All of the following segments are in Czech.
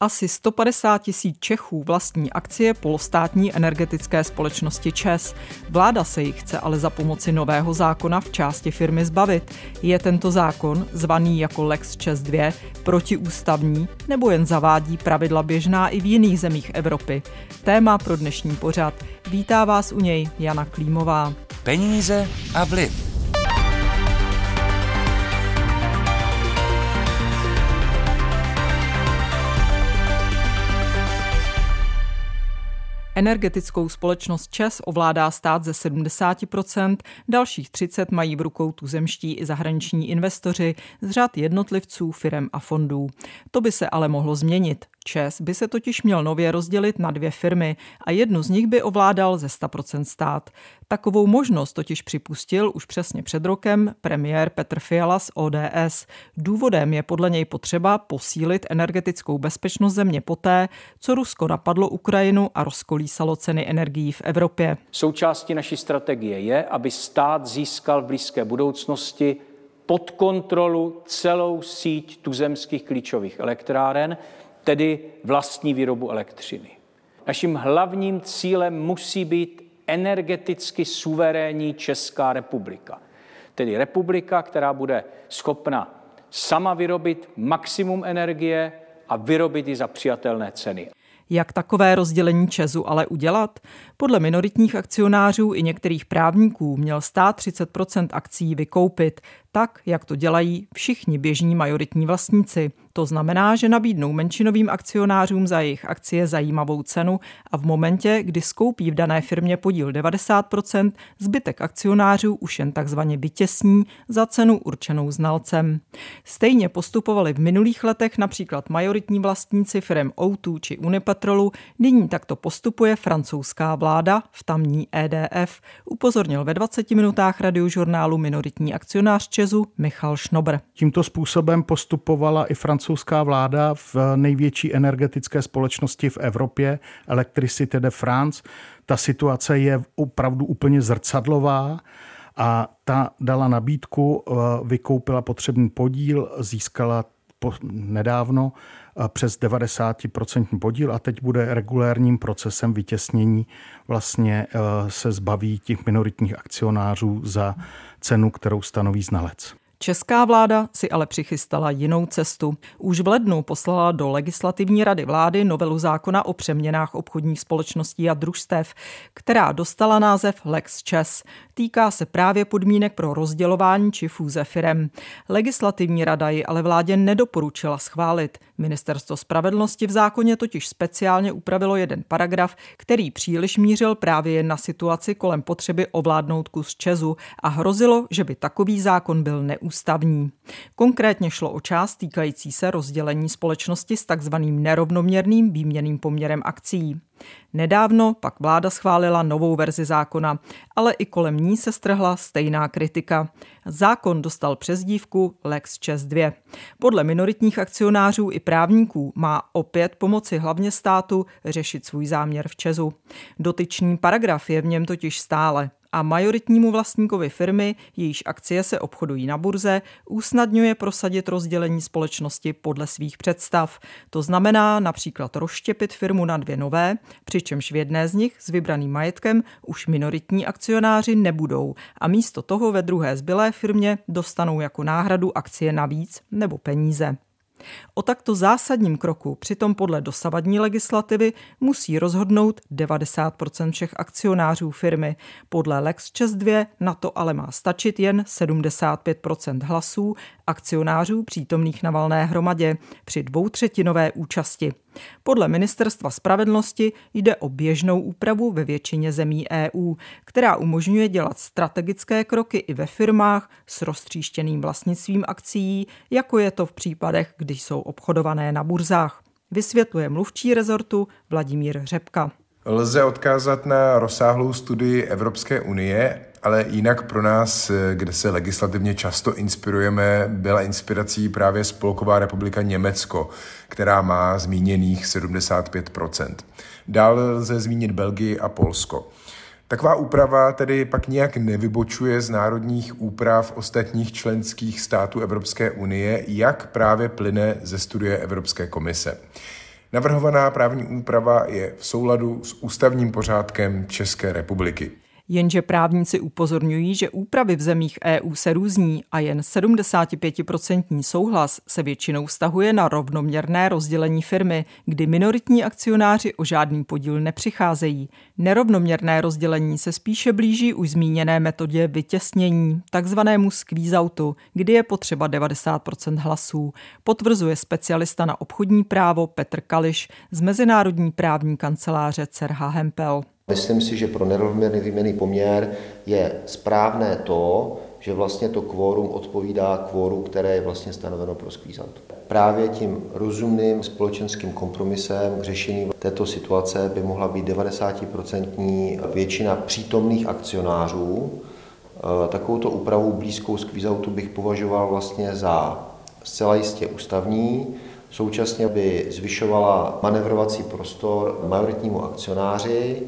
Asi 150 tisíc Čechů vlastní akcie polostátní energetické společnosti ČES. Vláda se jich chce ale za pomoci nového zákona v části firmy zbavit. Je tento zákon, zvaný jako Lex ČES 2, protiústavní nebo jen zavádí pravidla běžná i v jiných zemích Evropy? Téma pro dnešní pořad. Vítá vás u něj Jana Klímová. Peníze a vliv. Energetickou společnost ČES ovládá stát ze 70%, dalších 30 mají v rukou tuzemští i zahraniční investoři z řad jednotlivců, firem a fondů. To by se ale mohlo změnit. ČES by se totiž měl nově rozdělit na dvě firmy a jednu z nich by ovládal ze 100% stát. Takovou možnost totiž připustil už přesně před rokem premiér Petr Fiala z ODS. Důvodem je podle něj potřeba posílit energetickou bezpečnost země poté, co Rusko napadlo Ukrajinu a rozkolísalo ceny energií v Evropě. Součástí naší strategie je, aby stát získal v blízké budoucnosti pod kontrolu celou síť tuzemských klíčových elektráren, tedy vlastní výrobu elektřiny. Naším hlavním cílem musí být energeticky suverénní Česká republika. Tedy republika, která bude schopna sama vyrobit maximum energie a vyrobit ji za přijatelné ceny. Jak takové rozdělení Česu ale udělat? Podle minoritních akcionářů i některých právníků měl stát 30% akcí vykoupit, tak, jak to dělají všichni běžní majoritní vlastníci. To znamená, že nabídnou menšinovým akcionářům za jejich akcie zajímavou cenu a v momentě, kdy skoupí v dané firmě podíl 90%, zbytek akcionářů už jen takzvaně vytěsní za cenu určenou znalcem. Stejně postupovali v minulých letech například majoritní vlastníci firm O2 či Unipetrolu, nyní takto postupuje francouzská vláda v tamní EDF, upozornil ve 20 minutách radiožurnálu minoritní akcionář Česu Michal Šnobr. Tímto způsobem postupovala i francouzská vláda v největší energetické společnosti v Evropě, Electricité de France. Ta situace je opravdu úplně zrcadlová a ta dala nabídku, eh, vykoupila potřebný podíl, získala nedávno eh, přes 90% podíl a teď bude regulérním procesem vytěsnění vlastně eh, se zbaví těch minoritních akcionářů za cenu, kterou stanoví znalec. Česká vláda si ale přichystala jinou cestu. Už v lednu poslala do legislativní rady vlády novelu zákona o přeměnách obchodních společností a družstev, která dostala název Lex Čes. Týká se právě podmínek pro rozdělování či fúze firem. Legislativní rada ji ale vládě nedoporučila schválit. Ministerstvo spravedlnosti v zákoně totiž speciálně upravilo jeden paragraf, který příliš mířil právě na situaci kolem potřeby ovládnout kus Česu a hrozilo, že by takový zákon byl neúspěšný ústavní. Konkrétně šlo o část týkající se rozdělení společnosti s takzvaným nerovnoměrným výměným poměrem akcí. Nedávno pak vláda schválila novou verzi zákona, ale i kolem ní se strhla stejná kritika. Zákon dostal přezdívku Lex Čes 2. Podle minoritních akcionářů i právníků má opět pomoci hlavně státu řešit svůj záměr v Česu. Dotyčný paragraf je v něm totiž stále a majoritnímu vlastníkovi firmy, jejíž akcie se obchodují na burze, usnadňuje prosadit rozdělení společnosti podle svých představ. To znamená například rozštěpit firmu na dvě nové, přičemž v jedné z nich s vybraným majetkem už minoritní akcionáři nebudou a místo toho ve druhé zbylé firmě dostanou jako náhradu akcie navíc nebo peníze. O takto zásadním kroku přitom podle dosavadní legislativy musí rozhodnout 90% všech akcionářů firmy. Podle Lex Čes 2 na to ale má stačit jen 75% hlasů akcionářů přítomných na valné hromadě při dvoutřetinové účasti. Podle Ministerstva spravedlnosti jde o běžnou úpravu ve většině zemí EU, která umožňuje dělat strategické kroky i ve firmách s roztříštěným vlastnictvím akcí, jako je to v případech, když jsou obchodované na burzách. Vysvětluje mluvčí rezortu Vladimír Řepka. Lze odkázat na rozsáhlou studii Evropské unie, ale jinak pro nás, kde se legislativně často inspirujeme, byla inspirací právě Spolková republika Německo, která má zmíněných 75% Dál lze zmínit Belgii a Polsko. Taková úprava tedy pak nijak nevybočuje z národních úprav ostatních členských států Evropské unie, jak právě plyne ze studie Evropské komise. Navrhovaná právní úprava je v souladu s ústavním pořádkem České republiky. Jenže právníci upozorňují, že úpravy v zemích EU se různí a jen 75% souhlas se většinou vztahuje na rovnoměrné rozdělení firmy, kdy minoritní akcionáři o žádný podíl nepřicházejí. Nerovnoměrné rozdělení se spíše blíží už zmíněné metodě vytěsnění, takzvanému squeeze-outu, kdy je potřeba 90% hlasů, potvrzuje specialista na obchodní právo Petr Kališ z Mezinárodní právní kanceláře Cerha Hempel. Myslím si, že pro nerovnoměrný výměný poměr je správné to, že vlastně to kvórum odpovídá kvóru, které je vlastně stanoveno pro squeeze Právě tím rozumným společenským kompromisem k řešení této situace by mohla být 90% většina přítomných akcionářů. E, takovouto úpravu blízkou squeeze bych považoval vlastně za zcela jistě ústavní, současně by zvyšovala manevrovací prostor majoritnímu akcionáři,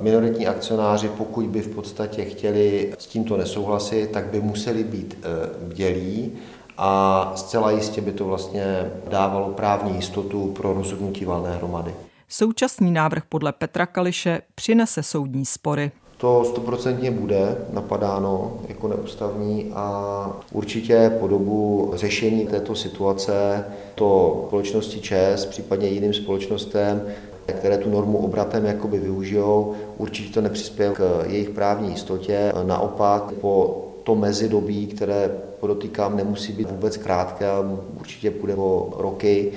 Minoritní akcionáři, pokud by v podstatě chtěli s tímto nesouhlasit, tak by museli být eh, bdělí a zcela jistě by to vlastně dávalo právní jistotu pro rozhodnutí valné hromady. Současný návrh podle Petra Kališe přinese soudní spory. To stoprocentně bude napadáno jako neústavní a určitě po dobu řešení této situace to společnosti ČES, případně jiným společnostem, které tu normu obratem jakoby využijou, určitě to nepřispěje k jejich právní jistotě. Naopak po to mezidobí, které podotýkám, nemusí být vůbec krátké, určitě půjde o roky,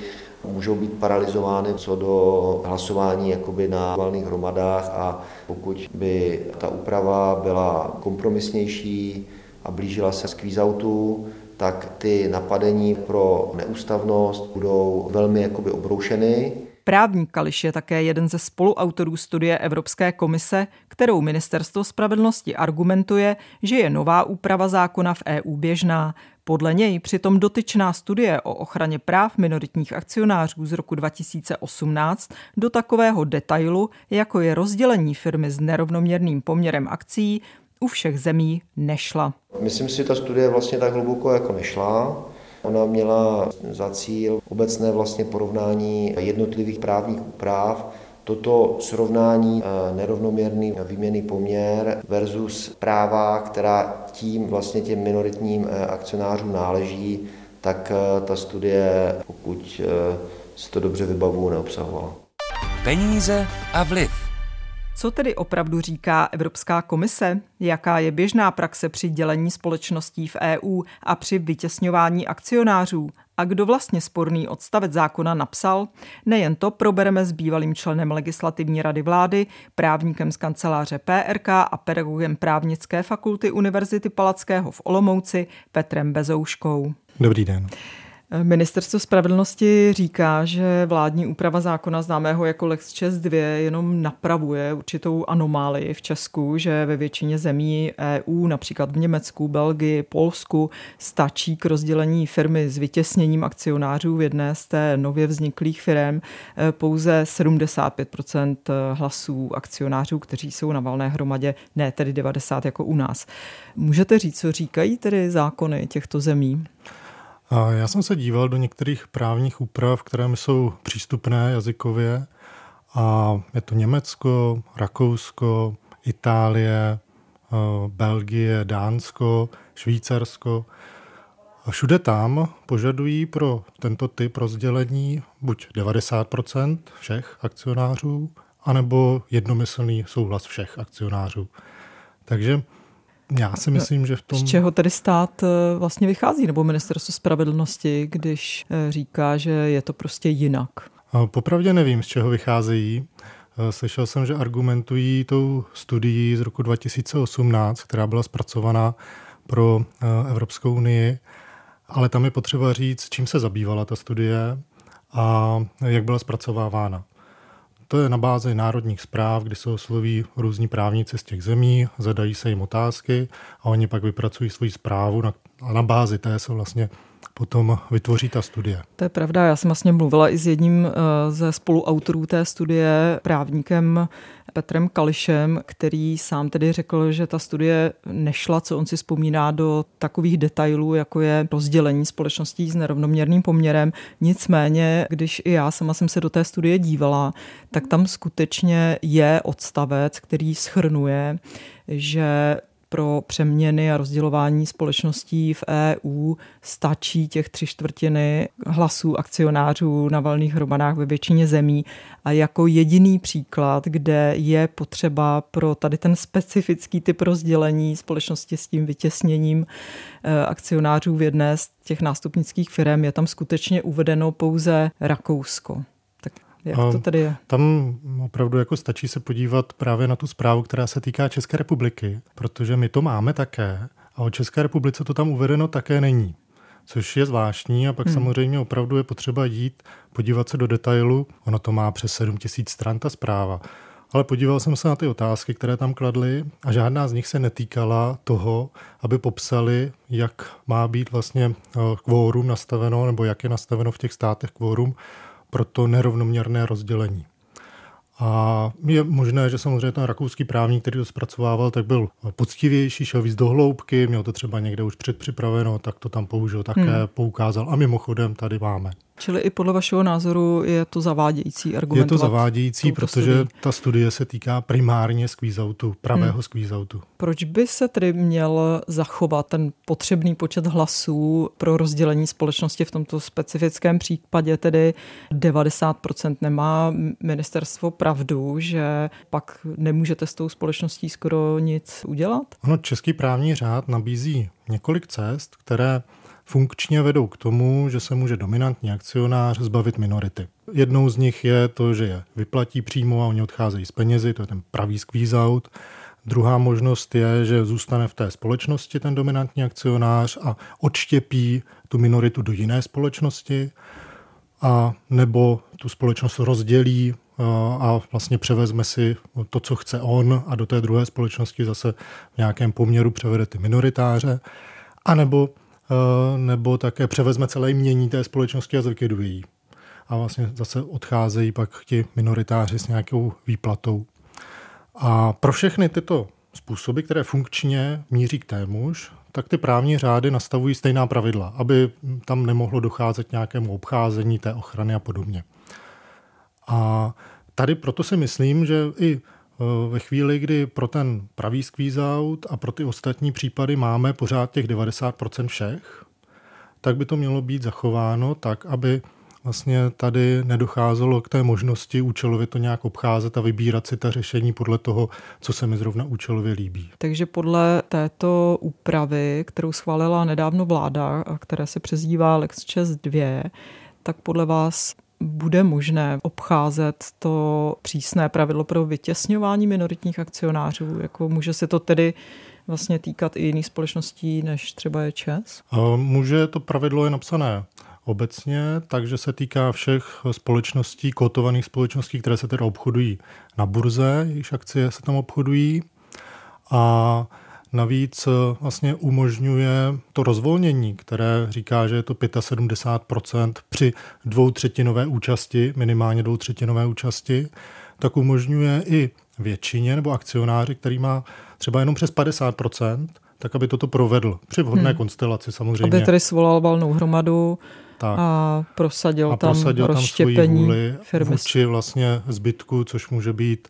můžou být paralizovány co do hlasování jakoby na valných hromadách a pokud by ta úprava byla kompromisnější a blížila se squeeze-outu, tak ty napadení pro neústavnost budou velmi jakoby obroušeny Právník Kališ je také jeden ze spoluautorů studie Evropské komise, kterou Ministerstvo spravedlnosti argumentuje, že je nová úprava zákona v EU běžná. Podle něj přitom dotyčná studie o ochraně práv minoritních akcionářů z roku 2018 do takového detailu, jako je rozdělení firmy s nerovnoměrným poměrem akcí, u všech zemí nešla. Myslím si, ta studie vlastně tak hluboko jako nešla. Ona měla za cíl obecné vlastně porovnání jednotlivých právních úprav, Toto srovnání eh, nerovnoměrný výměný poměr versus práva, která tím vlastně těm minoritním eh, akcionářům náleží, tak eh, ta studie, pokud si to dobře vybavu, neobsahovala. Peníze a vliv. Co tedy opravdu říká Evropská komise? Jaká je běžná praxe při dělení společností v EU a při vytěsňování akcionářů? A kdo vlastně sporný odstavec zákona napsal? Nejen to probereme s bývalým členem legislativní rady vlády, právníkem z kanceláře PRK a pedagogem právnické fakulty Univerzity Palackého v Olomouci Petrem Bezouškou. Dobrý den. Ministerstvo spravedlnosti říká, že vládní úprava zákona známého jako Lex 2 jenom napravuje určitou anomálii v Česku, že ve většině zemí EU, například v Německu, Belgii, Polsku, stačí k rozdělení firmy s vytěsněním akcionářů v jedné z té nově vzniklých firm eh, pouze 75% hlasů akcionářů, kteří jsou na valné hromadě, ne tedy 90 jako u nás. Můžete říct, co říkají tedy zákony těchto zemí? Já jsem se díval do některých právních úprav, které mi jsou přístupné jazykově. A je to Německo, Rakousko, Itálie, eh, Belgie, Dánsko, Švýcarsko. Všude tam požadují pro tento typ rozdělení buď 90% všech akcionářů, anebo jednomyslný souhlas všech akcionářů. Takže já si myslím, že v tom... Z čeho tedy stát eh, vlastně vychází, nebo ministerstvo spravedlnosti, když eh, říká, že je to prostě jinak? Popravdě nevím, z čeho vycházejí. Eh, slyšel jsem, že argumentují tou studií z roku 2018, která byla zpracovaná pro Evropskou unii, ale tam je potřeba říct, čím se zabývala ta studie a jak byla zpracovávána. To je na bázi národních zpráv, kdy se osloví různí právníci z těch zemí, zadají se jim otázky a oni pak vypracují svoji zprávu na, a na bázi té se vlastně potom vytvoří ta studie. To je pravda, já jsem vlastně mluvila i s jedním eh, ze spoluautorů té studie, právníkem Petrem Kališem, který sám tedy řekl, že ta studie nešla, co on si vzpomíná, do takových detailů, jako je rozdělení společností s nerovnoměrným poměrem. Nicméně, když i já sama jsem se do té studie dívala, tak tam skutečně je odstavec, který schrnuje, že pro přeměny a rozdělování společností v EU stačí těch tři čtvrtiny hlasů akcionářů na valných hromadách ve většině zemí. A jako jediný příklad, kde je potřeba pro tady ten specifický typ rozdělení společnosti s tím vytěsněním eh, akcionářů v jedné z těch nástupnických firm, je tam skutečně uvedeno pouze Rakousko. Jak to tedy je? Tam opravdu jako stačí se podívat právě na tu zprávu, která se týká České republiky, protože my to máme také a o České republice to tam uvedeno také není. Což je zvláštní a pak hmm. samozřejmě opravdu je potřeba jít, podívat se do detailu. Ono to má přes 7 tisíc stran ta zpráva. Ale podíval jsem se na ty otázky, které tam kladly a žádná z nich se netýkala toho, aby popsali, jak má být vlastně eh, kvórum nastaveno, nebo jak je nastaveno v těch státech kvórum pro to nerovnoměrné rozdělení. A je možné, že samozřejmě ten rakouský právník, který to zpracovával, tak byl poctivější, šel víc do hloubky, měl to třeba někde už předpřipraveno, tak to tam použil také, hmm. poukázal. A mimochodem tady máme. Čili i podle vašeho názoru je to zavádějící argument. Je to zavádějící, protože studii. ta studie se týká primárně squeeze-outu, pravého hmm. squeeze-outu. Proč by se tedy měl zachovat ten potřebný počet hlasů pro rozdělení společnosti v tomto specifickém případě, tedy 90% nemá ministerstvo pravdu, že pak nemůžete s tou společností skoro nic udělat? Ono, český právní řád nabízí několik cest, které funkčně vedou k tomu, že se může dominantní akcionář zbavit minority. Jednou z nich je to, že je vyplatí přímo a oni odcházejí z penězi, to je ten pravý squeeze out. Druhá možnost je, že zůstane v té společnosti ten dominantní akcionář a odštěpí tu minoritu do jiné společnosti a nebo tu společnost rozdělí a vlastně převezme si to, co chce on a do té druhé společnosti zase v nějakém poměru převede ty minoritáře. A nebo Eh, nebo také převezme celé mění té společnosti a zlikviduje. A vlastně zase odcházejí pak ti minoritáři s nějakou výplatou. A pro všechny tyto způsoby, které funkčně míří k témuž, tak ty právní řády nastavují stejná pravidla, aby tam nemohlo docházet nějakému obcházení té ochrany a podobně. A tady proto si myslím, že i Eh, ve chvíli, kdy pro ten pravý squeeze out a pro ty ostatní případy máme pořád těch 90% všech, tak by to mělo být zachováno tak, aby vlastně tady nedocházelo k té možnosti účelově to nějak obcházet a vybírat si ta řešení podle toho, co se mi zrovna účelově líbí. Takže podle této úpravy, kterou schválila nedávno vláda, a která se přezdívá Lex 2, tak podle vás bude možné obcházet to přísné pravidlo pro vytěsňování minoritních akcionářů? Jako může se to tedy vlastně týkat i jiných společností, než třeba je ČES? Může, to pravidlo je napsané obecně, takže se týká všech společností, kotovaných společností, které se tedy obchodují na burze, jejichž akcie se tam obchodují. A Navíc eh, vlastně umožňuje to rozvolnění, které říká, že je to 75% při dvoutřetinové účasti, minimálně dvoutřetinové účasti, tak umožňuje i většině nebo akcionáři, který má třeba jenom přes 50%, tak aby toto provedl při vhodné hmm. konstelaci samozřejmě. Aby tedy svolal valnou hromadu tak. a prosadil, a prosadil tam rozštěpení vůli firmy. vůči vlastně zbytku, což může být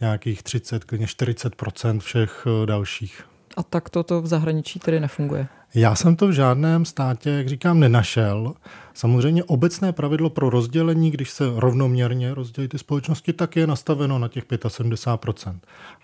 nějakých 30, klidně 40% všech eh, dalších. A tak toto v zahraničí tedy nefunguje? Já jsem to v žádném státě, jak říkám, nenašel. Samozřejmě obecné pravidlo pro rozdělení, když se rovnoměrně rozdělí ty společnosti, tak je nastaveno na těch 75%.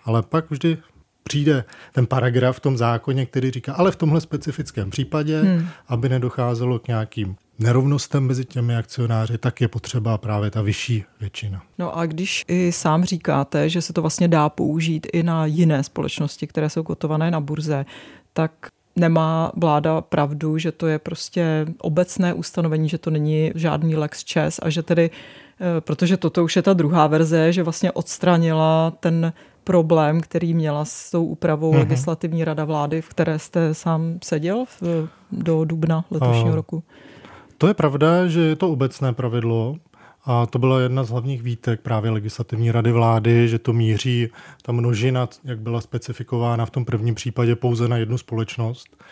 Ale pak vždy přijde ten paragraf v tom zákoně, který říká, ale v tomhle specifickém případě, hmm. aby nedocházelo k nějakým nerovnostem mezi těmi akcionáři, tak je potřeba právě ta vyšší většina. No a když i sám říkáte, že se to vlastně dá použít i na jiné společnosti, které jsou kotované na burze, tak nemá vláda pravdu, že to je prostě obecné ustanovení, že to není žádný lex čes a že tedy, eh, protože toto už je ta druhá verze, že vlastně odstranila ten problém, který měla s tou úpravou mm-hmm. legislativní rada vlády, v které jste sám seděl v, do dubna letošního uh, roku? To je pravda, že je to obecné pravidlo. A to byla jedna z hlavních výtek právě legislativní rady vlády, že to míří ta množina, jak byla specifikována v tom prvním případě, pouze na jednu společnost.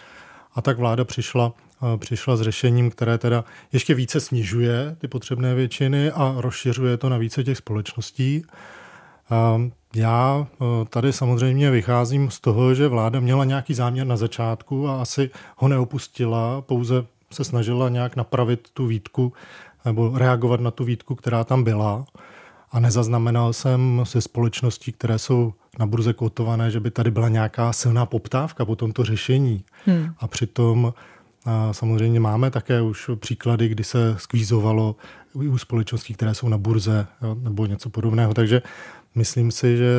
A tak vláda přišla, přišla s řešením, které teda ještě více snižuje ty potřebné většiny a rozšiřuje to na více těch společností. Já tady samozřejmě vycházím z toho, že vláda měla nějaký záměr na začátku a asi ho neopustila, pouze se snažila nějak napravit tu výtku nebo reagovat na tu výtku, která tam byla. A nezaznamenal jsem se společností, které jsou na burze kotované, že by tady byla nějaká silná poptávka po tomto řešení. Hmm. A přitom a samozřejmě máme také už příklady, kdy se skvízovalo u společností, které jsou na burze jo, nebo něco podobného. Takže myslím si, že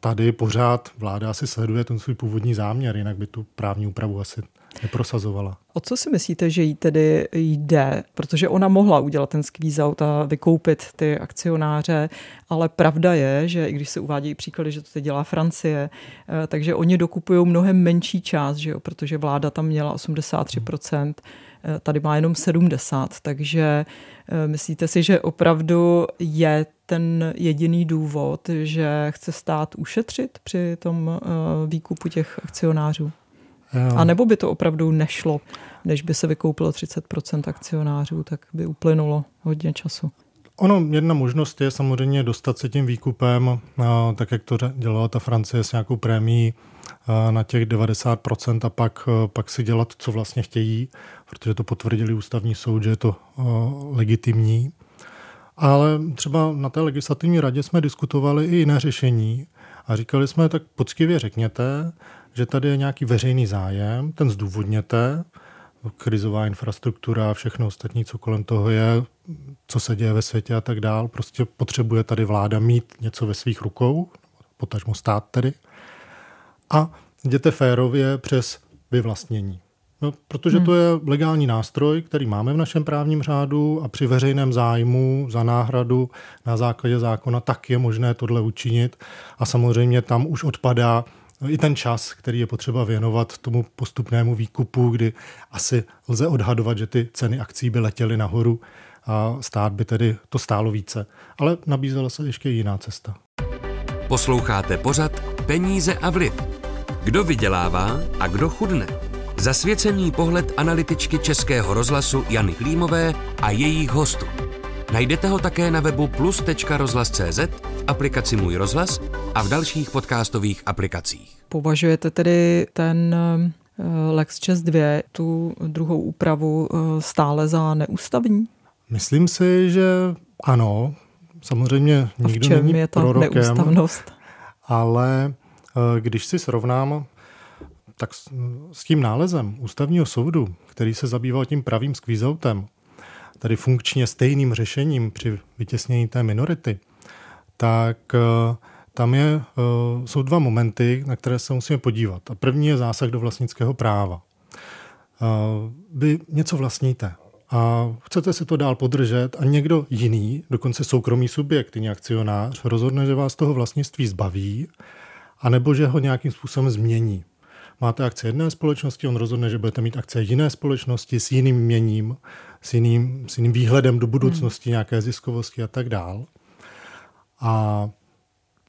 tady pořád vláda asi sleduje ten svůj původní záměr, jinak by tu právní úpravu asi neprosazovala. O co si myslíte, že jí tedy jde? Protože ona mohla udělat ten squeeze out a vykoupit ty akcionáře, ale pravda je, že i když se uvádějí příklady, že to teď dělá Francie, eh, takže oni dokupují mnohem menší část, že jo? protože vláda tam měla 83%, eh, tady má jenom 70, takže eh, myslíte si, že opravdu je ten jediný důvod, že chce stát ušetřit při tom výkupu těch akcionářů? Jo. A nebo by to opravdu nešlo, než by se vykoupilo 30% akcionářů, tak by uplynulo hodně času. Ono, jedna možnost je samozřejmě dostat se tím výkupem, tak jak to dělala ta Francie s nějakou prémií na těch 90% a pak, pak si dělat, co vlastně chtějí, protože to potvrdili ústavní soud, že je to legitimní. Ale třeba na té legislativní radě jsme diskutovali i jiné řešení a říkali jsme, tak poctivě řekněte, že tady je nějaký veřejný zájem, ten zdůvodněte, krizová infrastruktura a všechno ostatní, co kolem toho je, co se děje ve světě a tak dál. Prostě potřebuje tady vláda mít něco ve svých rukou, potažmo stát tedy. A jděte férově přes vyvlastnění. No, protože hmm. to je legální nástroj, který máme v našem právním řádu a při veřejném zájmu za náhradu na základě zákona tak je možné tohle učinit. A samozřejmě tam už odpadá i ten čas, který je potřeba věnovat tomu postupnému výkupu, kdy asi lze odhadovat, že ty ceny akcí by letěly nahoru a stát by tedy to stálo více. Ale nabízela se ještě jiná cesta. Posloucháte pořad Peníze a vliv. Kdo vydělává a kdo chudne? Zasvěcený pohled analytičky Českého rozhlasu Jany Klímové a jejich hostů. Najdete ho také na webu plus.rozhlas.cz, v aplikaci Můj rozhlas a v dalších podcastových aplikacích. Považujete tedy ten eh, Lex 2, tu druhou úpravu, eh, stále za neústavní? Myslím si, že ano. Samozřejmě nikdo a v čem není je ta prorokem, neústavnost? Ale eh, když si srovnám tak s, s tím nálezem ústavního soudu, který se zabýval tím pravým skvízoutem, tady funkčně stejným řešením při vytěsnění té minority, tak eh, tam je, eh, jsou dva momenty, na které se musíme podívat. A první je zásah do vlastnického práva. Eh, vy něco vlastníte a chcete si to dál podržet a někdo jiný, dokonce soukromý subjekt, jiný akcionář, rozhodne, že vás toho vlastnictví zbaví, anebo že ho nějakým způsobem změní máte akce jedné společnosti, on rozhodne, že budete mít akce jiné společnosti s jiným měním, s jiným, s jiným výhledem do budoucnosti, hmm. nějaké ziskovosti a tak dál. A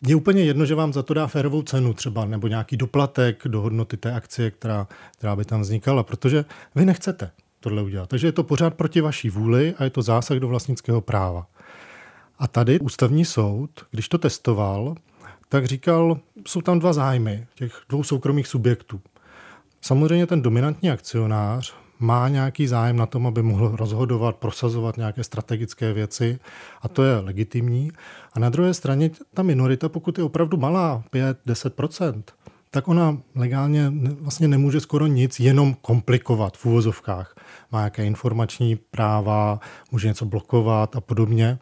je úplně jedno, že vám za to dá férovou cenu třeba, nebo nějaký doplatek do hodnoty té akcie, která, která by tam vznikala, protože vy nechcete tohle udělat. Takže je to pořád proti vaší vůli a je to zásah do vlastnického práva. A tady ústavní soud, když to testoval, tak říkal, jsou tam dva zájmy těch dvou soukromých subjektů. Samozřejmě ten dominantní akcionář má nějaký zájem na tom, aby mohl rozhodovat, prosazovat nějaké strategické věci a to je legitimní. A na druhé straně ta minorita, pokud je opravdu malá, 5-10%, tak ona legálně vlastně nemůže skoro nic jenom komplikovat v úvozovkách. Má nějaké informační práva, může něco blokovat a podobně.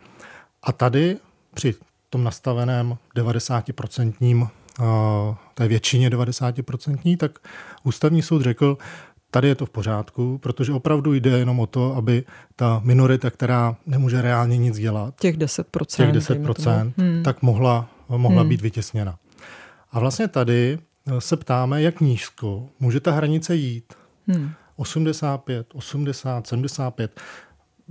A tady při tom nastaveném 90% té většině 90%, tak ústavní soud řekl, tady je to v pořádku, protože opravdu jde jenom o to, aby ta minorita, která nemůže reálně nic dělat, těch 10%, těch 10% hmm. tak mohla, mohla hmm. být vytěsněna. A vlastně tady se ptáme, jak nízko může ta hranice jít. Hmm. 85, 80, 75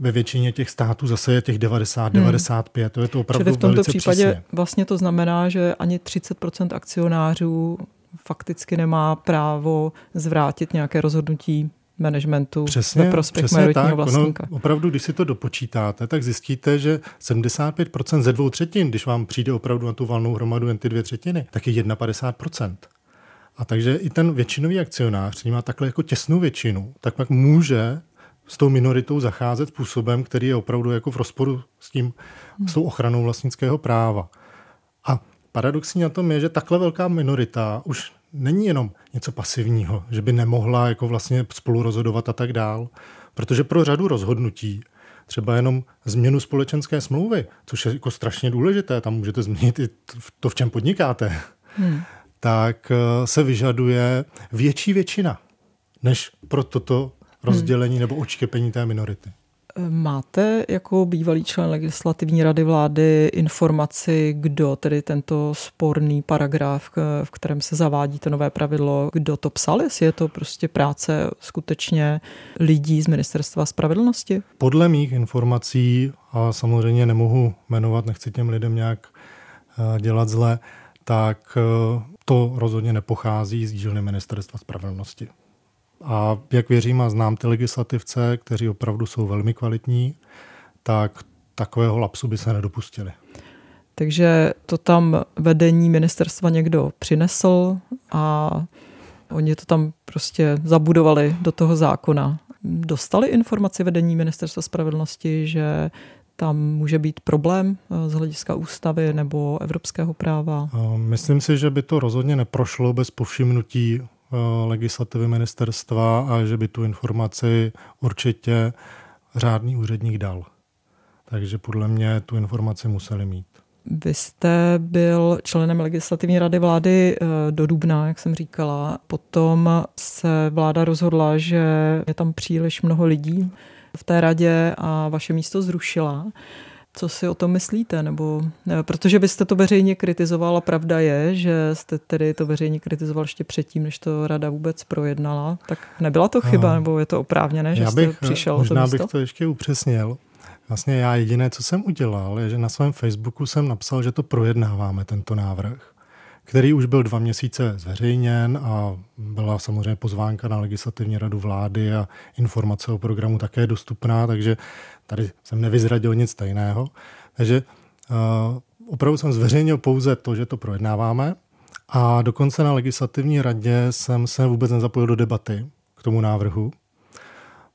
ve většině těch států zase je těch 90, hmm. 95, to je to opravdu Čili v tomto případě přísně. vlastně to znamená, že ani 30% akcionářů fakticky nemá právo zvrátit nějaké rozhodnutí managementu přesně, ve prospěch přesně majoritního tak. vlastníka. Ono, opravdu, když si to dopočítáte, tak zjistíte, že 75% ze dvou třetin, když vám přijde opravdu na tu valnou hromadu jen ty dvě třetiny, tak je 51%. A takže i ten většinový akcionář, který má takhle jako těsnou většinu, tak pak může s tou minoritou zacházet způsobem, který je opravdu jako v rozporu s tím, s tou ochranou vlastnického práva. A paradoxní na tom je, že takhle velká minorita už není jenom něco pasivního, že by nemohla jako vlastně spolu rozhodovat a tak dál. Protože pro řadu rozhodnutí, třeba jenom změnu společenské smlouvy, což je jako strašně důležité, tam můžete změnit i to, v čem podnikáte, hmm. tak eh, se vyžaduje větší většina, než pro toto rozdělení hmm. nebo odštěpení té minority. Máte jako bývalý člen legislativní rady vlády informaci, kdo tedy tento sporný paragraf, v kterém se zavádí to nové pravidlo, kdo to psal, jestli je to prostě práce skutečně lidí z ministerstva spravedlnosti? Podle mých informací, a samozřejmě nemohu jmenovat, nechci těm lidem nějak eh, dělat zle, tak eh, to rozhodně nepochází z dílny ministerstva spravedlnosti. A jak věřím a znám ty legislativce, kteří opravdu jsou velmi kvalitní, tak takového lapsu by se nedopustili. Takže to tam vedení ministerstva někdo přinesl a oni to tam prostě zabudovali do toho zákona. Dostali informaci vedení ministerstva spravedlnosti, že tam může být problém eh, z hlediska ústavy nebo evropského práva? Myslím si, že by to rozhodně neprošlo bez povšimnutí legislativy ministerstva a že by tu informaci určitě řádný úředník dal. Takže podle mě tu informaci museli mít. Vy jste byl členem legislativní rady vlády eh, do Dubna, jak jsem říkala. Potom se vláda rozhodla, že je tam příliš mnoho lidí v té radě a vaše místo zrušila. Co si o tom myslíte? Nebo, ne, protože byste to veřejně kritizoval a pravda je, že jste tedy to veřejně kritizoval ještě předtím, než to rada vůbec projednala. Tak nebyla to chyba, nebo je to oprávněné, že já bych, jste přišel možná o to bych to ještě upřesnil. Vlastně já jediné, co jsem udělal, je, že na svém Facebooku jsem napsal, že to projednáváme, tento návrh který už byl dva měsíce zveřejněn a byla samozřejmě pozvánka na legislativní radu vlády a informace o programu také dostupná, takže tady jsem nevyzradil nic tajného. Takže uh, opravdu jsem zveřejnil pouze to, že to projednáváme a dokonce na legislativní radě jsem se vůbec nezapojil do debaty k tomu návrhu,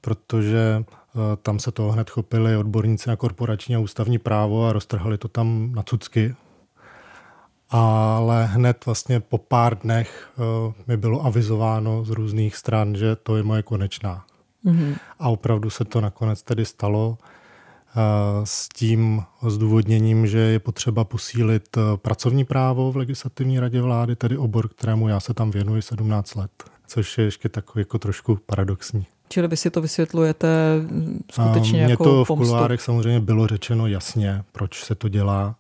protože uh, tam se toho hned chopili odborníci na korporační a ústavní právo a roztrhali to tam na cucky ale hned vlastně po pár dnech uh, mi bylo avizováno z různých stran, že to je moje konečná. Mm-hmm. A opravdu se to nakonec tedy stalo uh, s tím zdůvodněním, že je potřeba posílit uh, pracovní právo v legislativní radě vlády, tedy obor, kterému já se tam věnuji 17 let, což je ještě takový jako trošku paradoxní. Čili vy si to vysvětlujete mm, skutečně Mně jako to v pomstu. kulárech samozřejmě bylo řečeno jasně, proč se to dělá,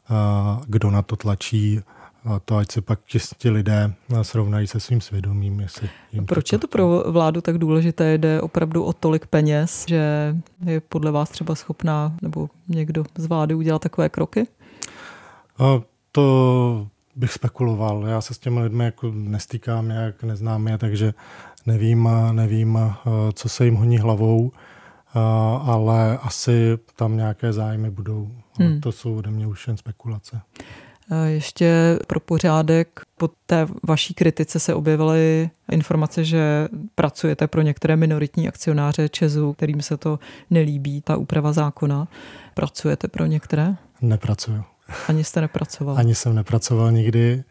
kdo na to tlačí, a to ať se pak ti lidé srovnají se svým svědomím. Jestli jim Proč je to pro vládu tak důležité? Jde opravdu o tolik peněz, že je podle vás třeba schopná nebo někdo z vlády udělat takové kroky? A to bych spekuloval. Já se s těmi lidmi jako nestýkám, jak neznám je, takže nevím, nevím, co se jim honí hlavou, ale asi tam nějaké zájmy budou. Hmm. To jsou ode mě už jen spekulace. Eh, ještě pro pořádek, po té vaší kritice se objevily informace, že pracujete pro některé minoritní akcionáře Česu, kterým se to nelíbí, ta úprava zákona. Pracujete pro některé? Nepracuju. Ani jste nepracoval? Ani jsem nepracoval nikdy.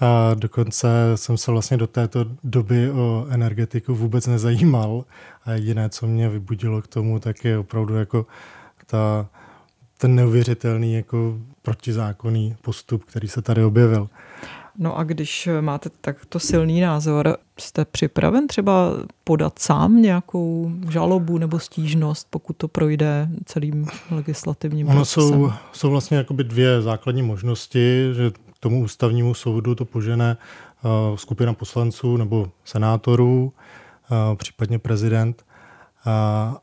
A dokonce jsem se vlastně do této doby o energetiku vůbec nezajímal. A jediné, co mě vybudilo k tomu, tak je opravdu jako ta ten neuvěřitelný jako protizákonný postup, který se tady objevil. No a když máte takto silný názor, jste připraven třeba podat sám nějakou žalobu nebo stížnost, pokud to projde celým legislativním ono procesem? Jsou, jsou vlastně jakoby dvě základní možnosti, že k tomu ústavnímu soudu to požene skupina poslanců nebo senátorů, případně prezident,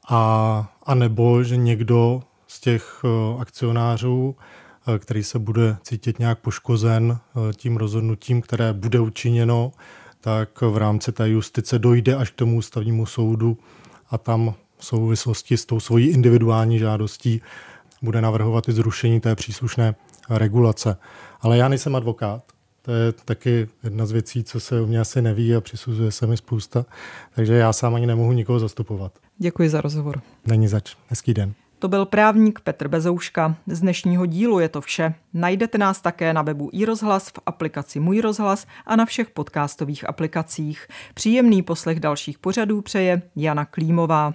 a, a nebo že někdo z těch akcionářů, který se bude cítit nějak poškozen tím rozhodnutím, které bude učiněno, tak v rámci té justice dojde až k tomu ústavnímu soudu a tam v souvislosti s tou svojí individuální žádostí bude navrhovat i zrušení té příslušné regulace. Ale já nejsem advokát, to je taky jedna z věcí, co se o mě asi neví a přisuzuje se mi spousta, takže já sám ani nemohu nikoho zastupovat. Děkuji za rozhovor. Není zač. Hezký den. To byl právník Petr Bezouška. Z dnešního dílu je to vše. Najdete nás také na webu iRozhlas, v aplikaci Můj rozhlas a na všech podcastových aplikacích. Příjemný poslech dalších pořadů přeje Jana Klímová.